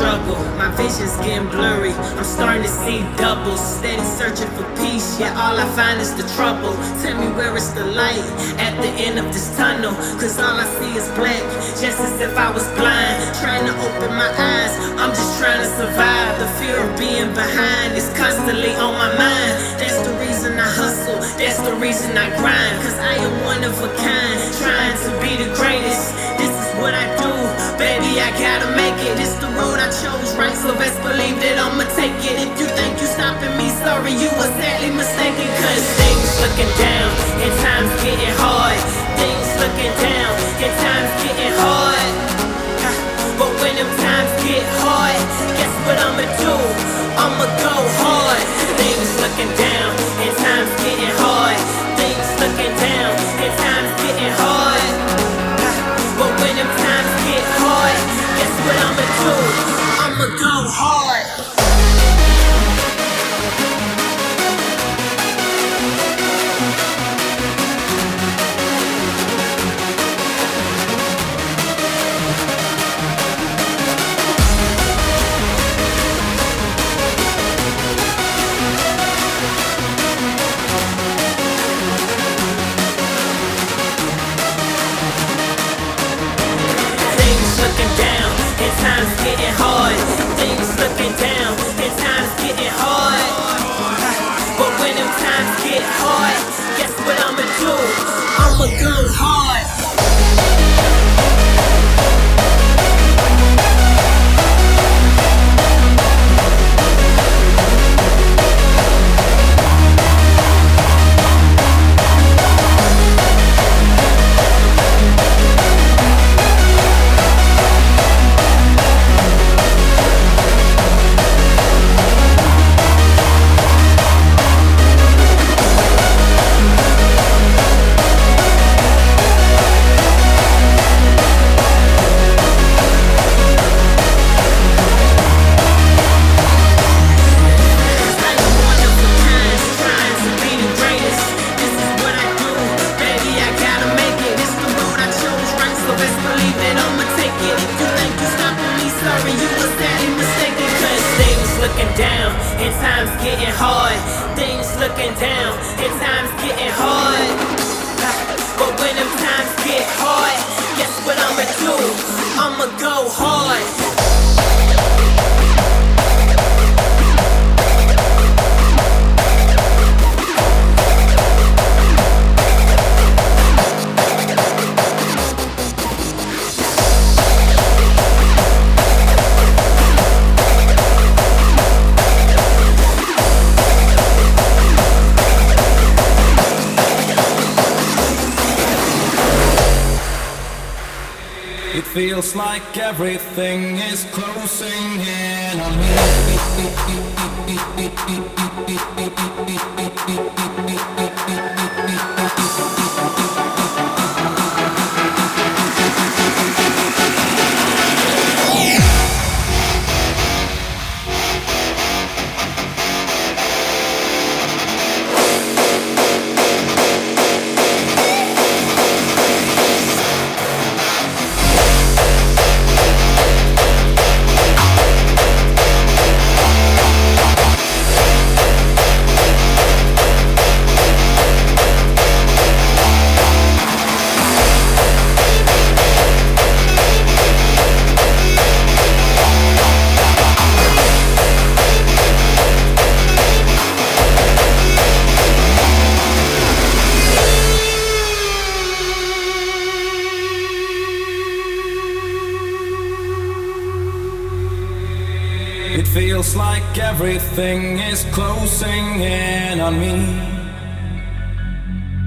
struggle, my vision's getting blurry. I'm starting to see doubles, steady searching for peace. Yeah, all I find is the trouble. Tell me where is the light at the end of this tunnel? Cause all I see is black, just as if I was blind. Trying to open my eyes, I'm just trying to survive. The fear of being behind is constantly on my mind. That's the reason I hustle, that's the reason I grind. Cause I am one of a kind, trying to be the greatest. This is what I do, baby, I gotta make it. It's the road I chose, right? So best believe that I'ma take it. If you think you stopping me, sorry, you were sadly mistaken. Cause things looking down, and times getting hard. Things looking down, and times getting hard. But when them times get hard, guess what I'ma do? I'ma go hard. Things looking down, and times getting hard. Things looking down, and times getting hard. Guess what I'ma do? I'ma go hard. Feels like everything is closing in on me. It everything is closing in on me.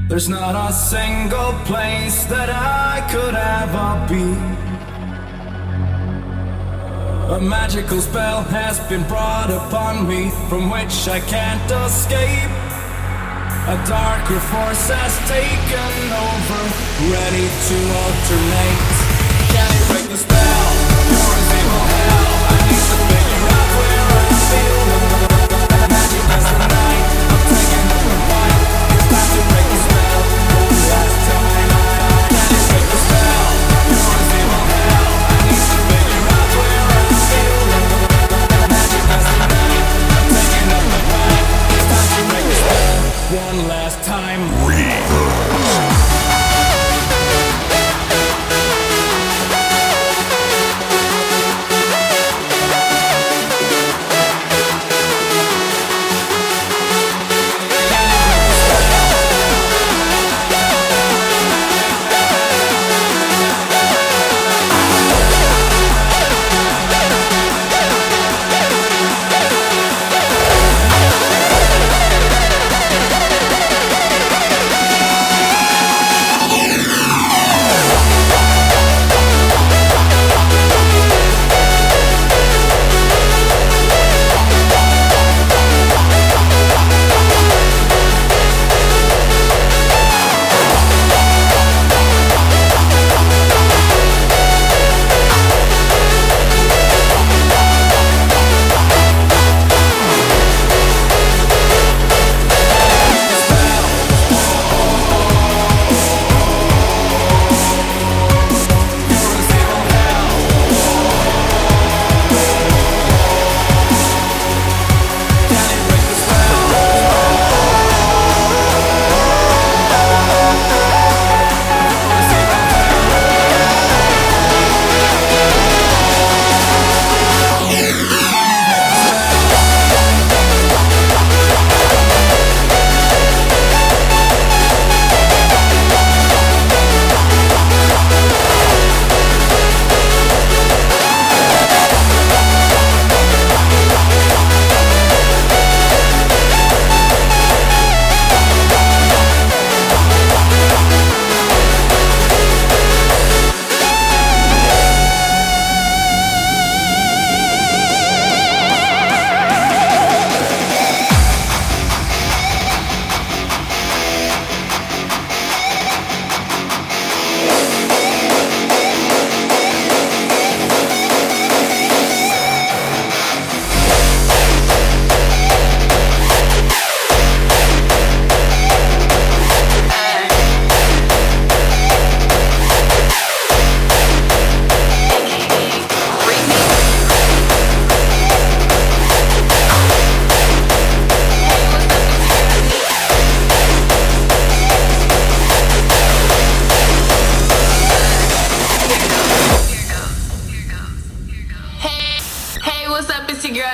There's not a single place that I could ever be. A magical spell has been brought upon me from which I can't escape. A darker force has taken over, ready to alternate. Can it break the spell? Or is evil hell? I need to figure out where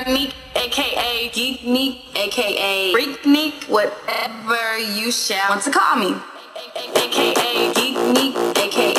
Neek, aka Geek Neek, aka Freak Neek, whatever you shall want to call me. AKA Geek Neek, aka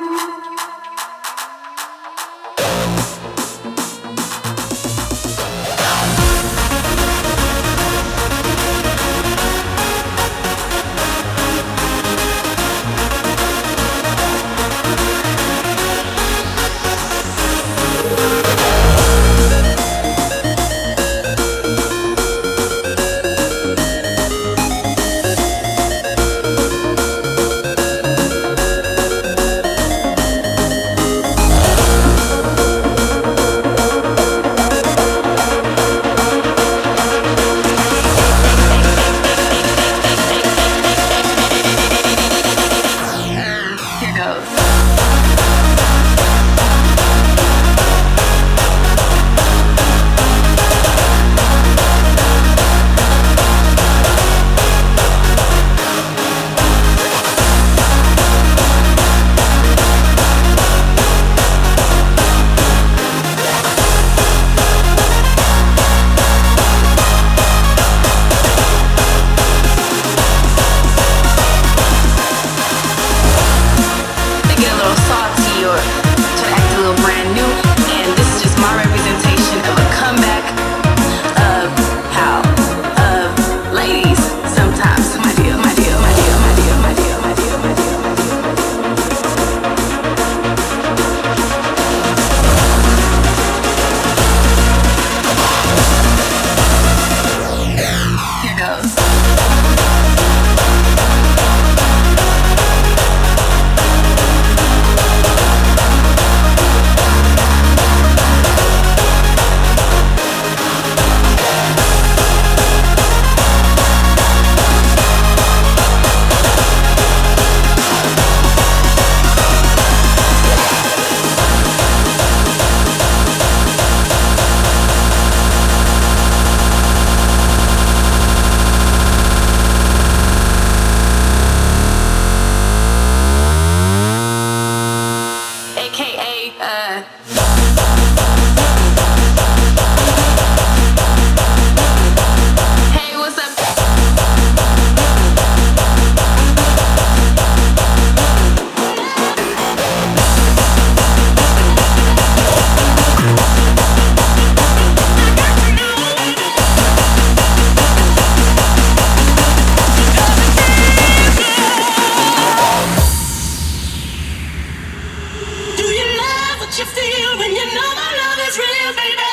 what you feel when you know my love is real, baby.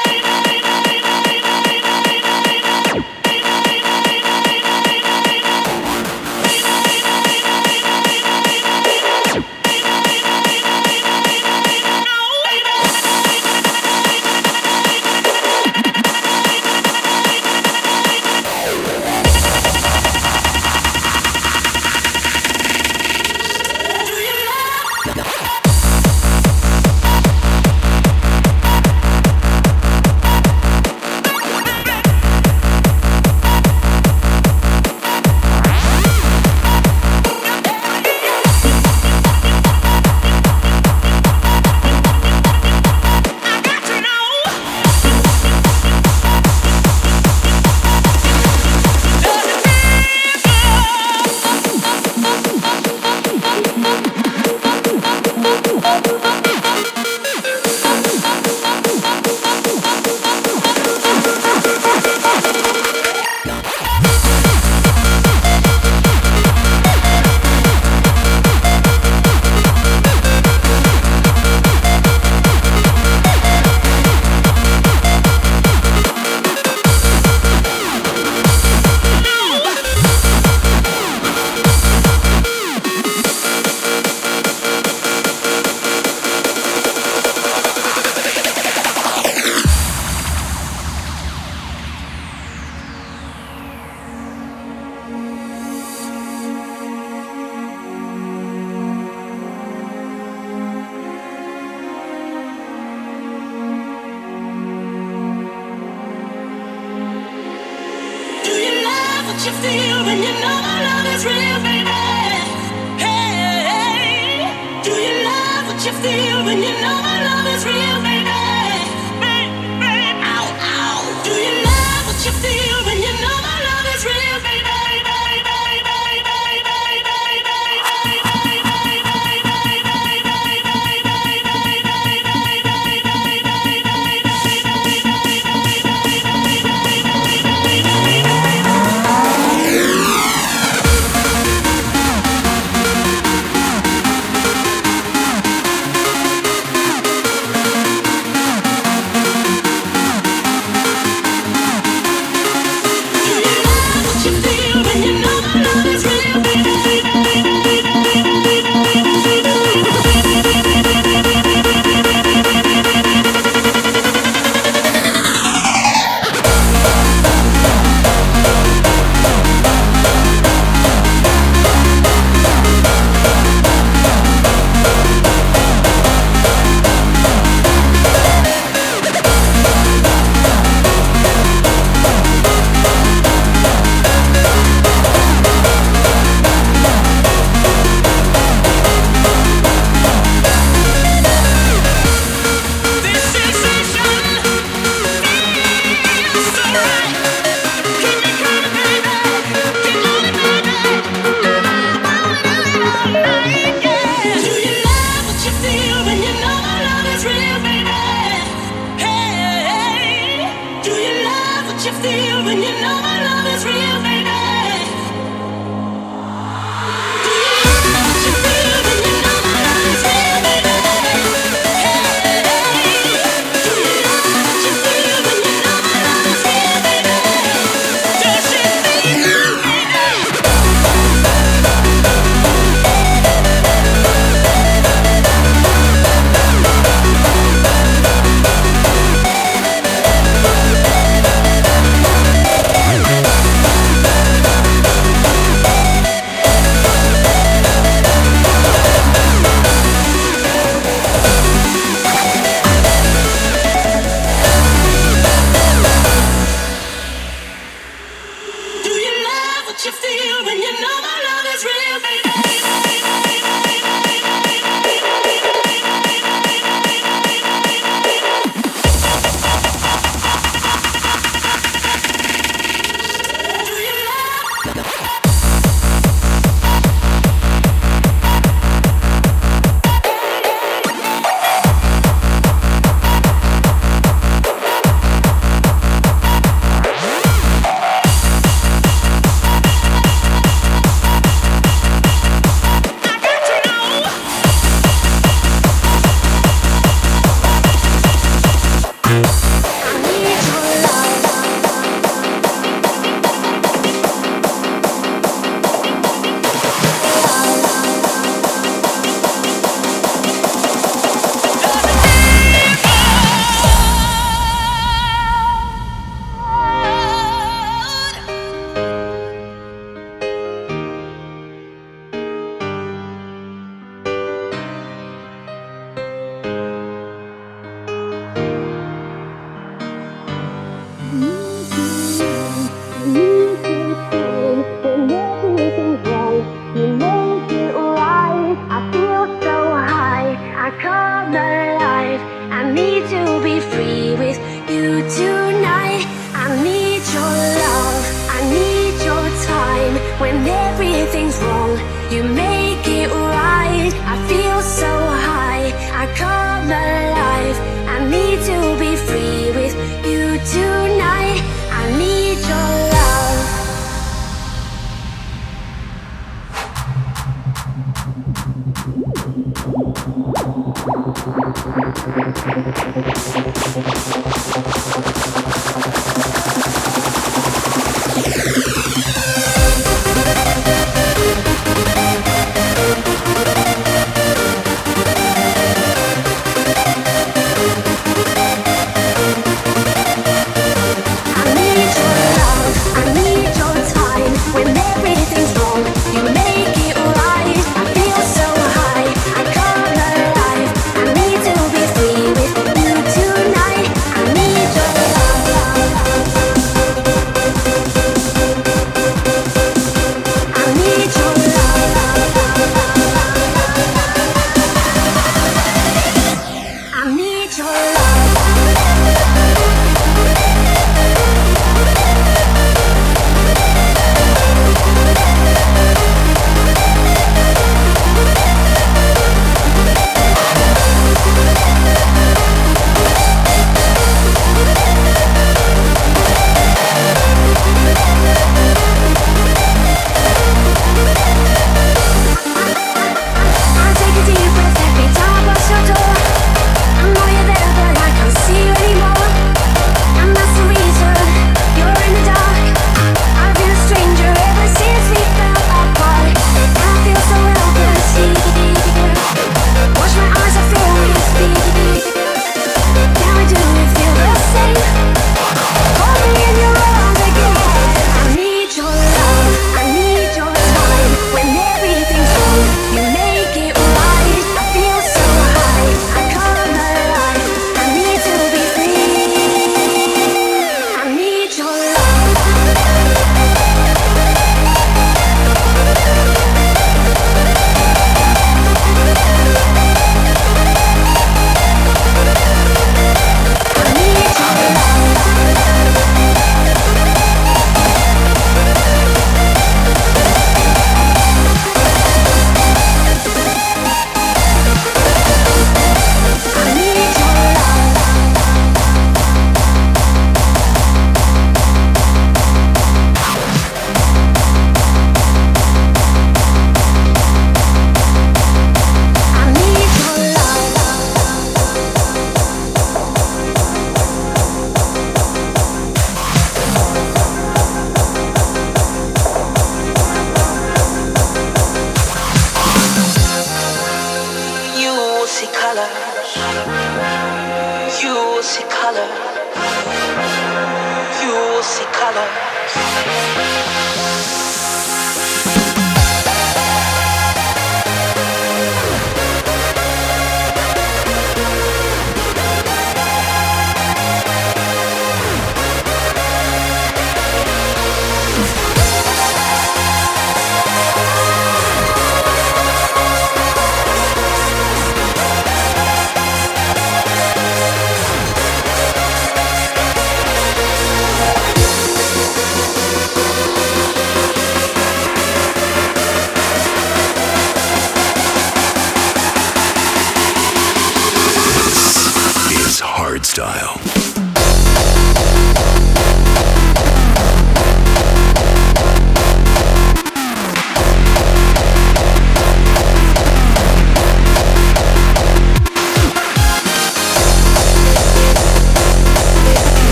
I you your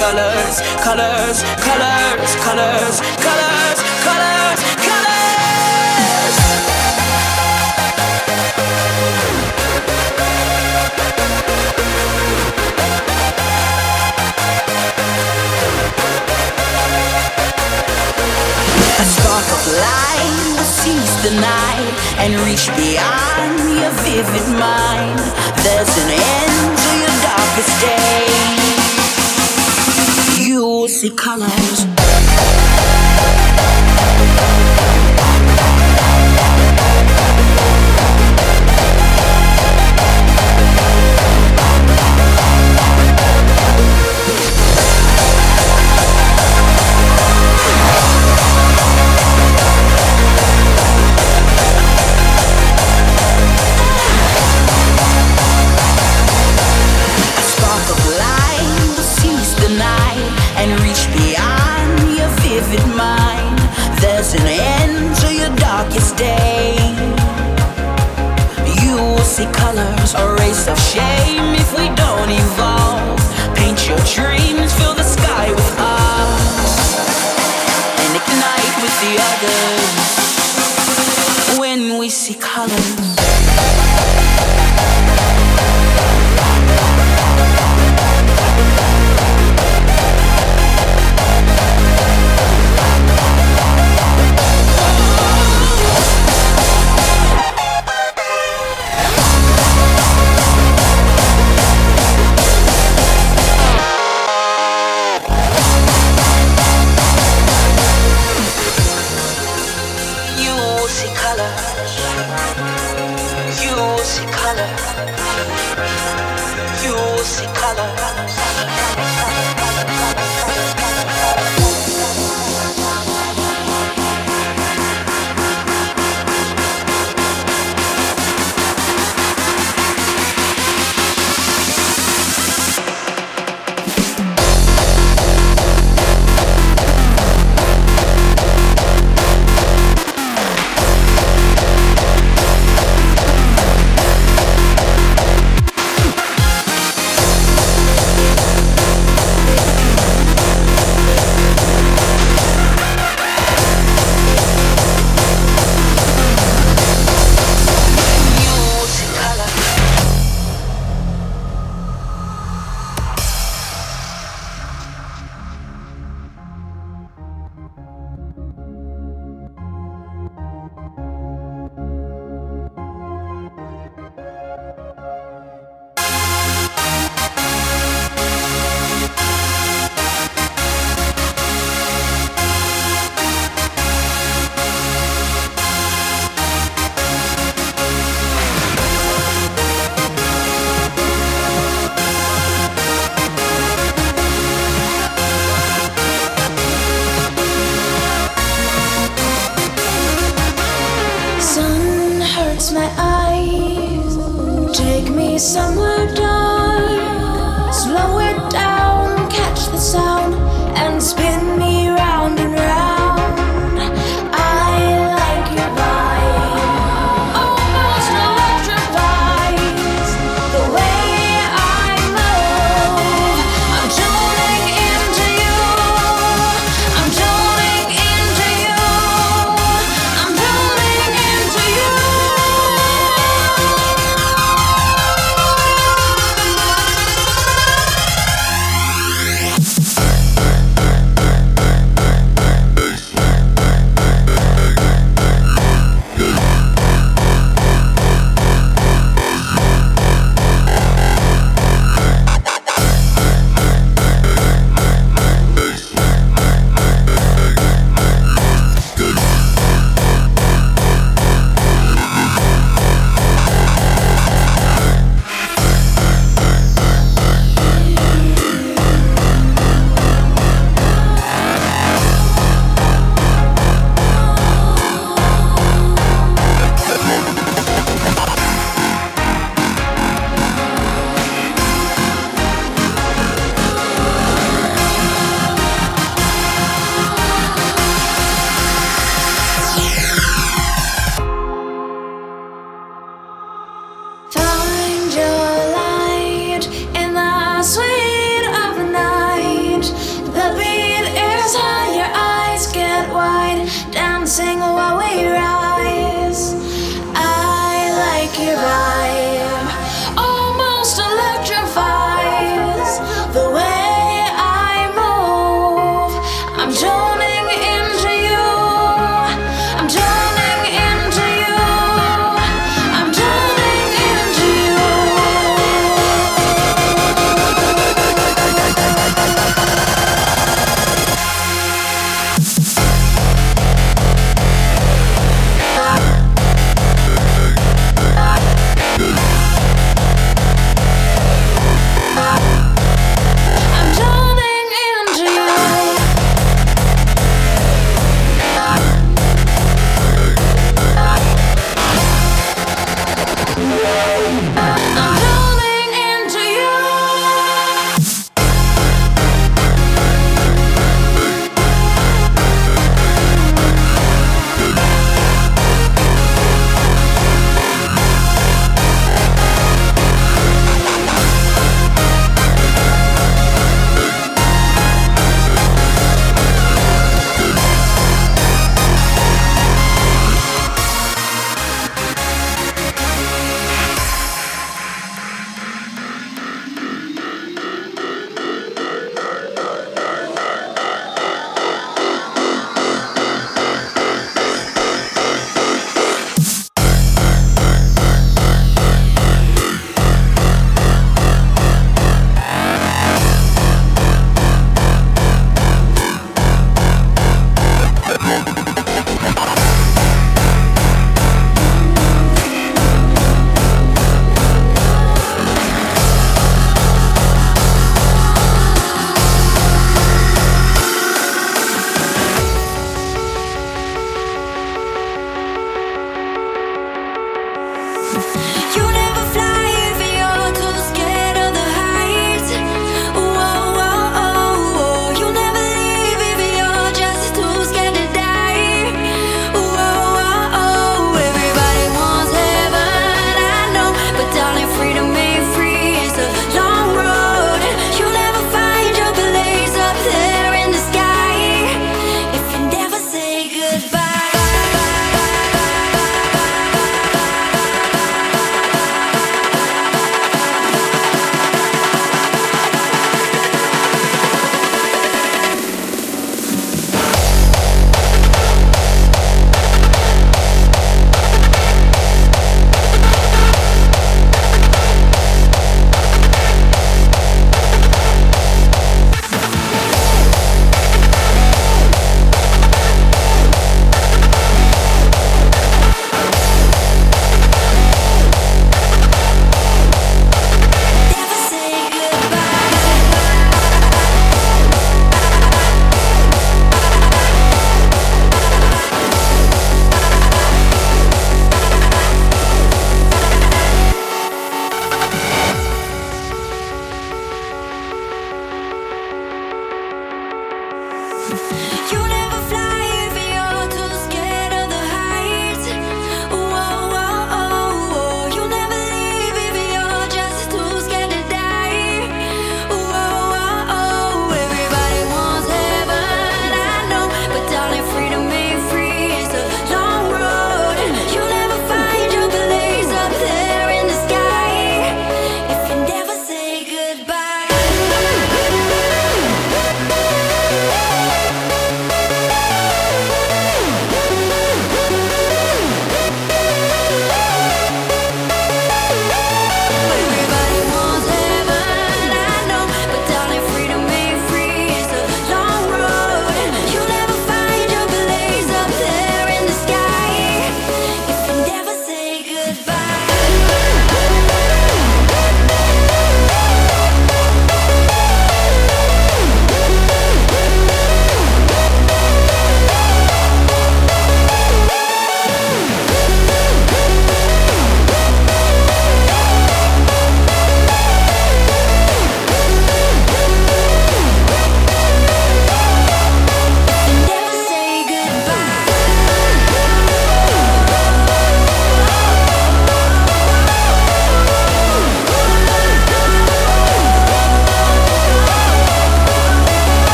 colors, colors, colors, colors, colors, colors, colors. A spark of light will the night and reach beyond your vivid mind. There's an end to your darkest days rosy colors. a race of shame if we don't even some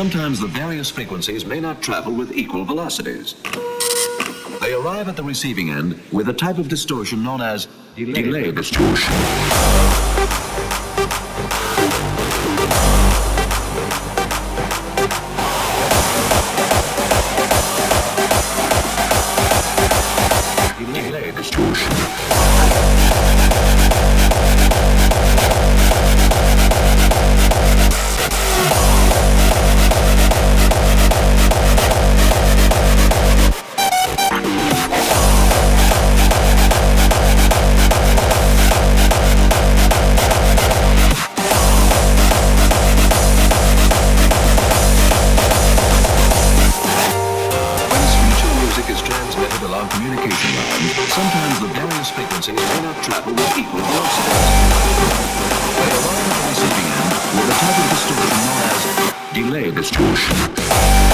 sometimes the various frequencies may not travel with equal velocities. They arrive at the receiving end with a type of distortion known as delay, delay distortion. delayed this to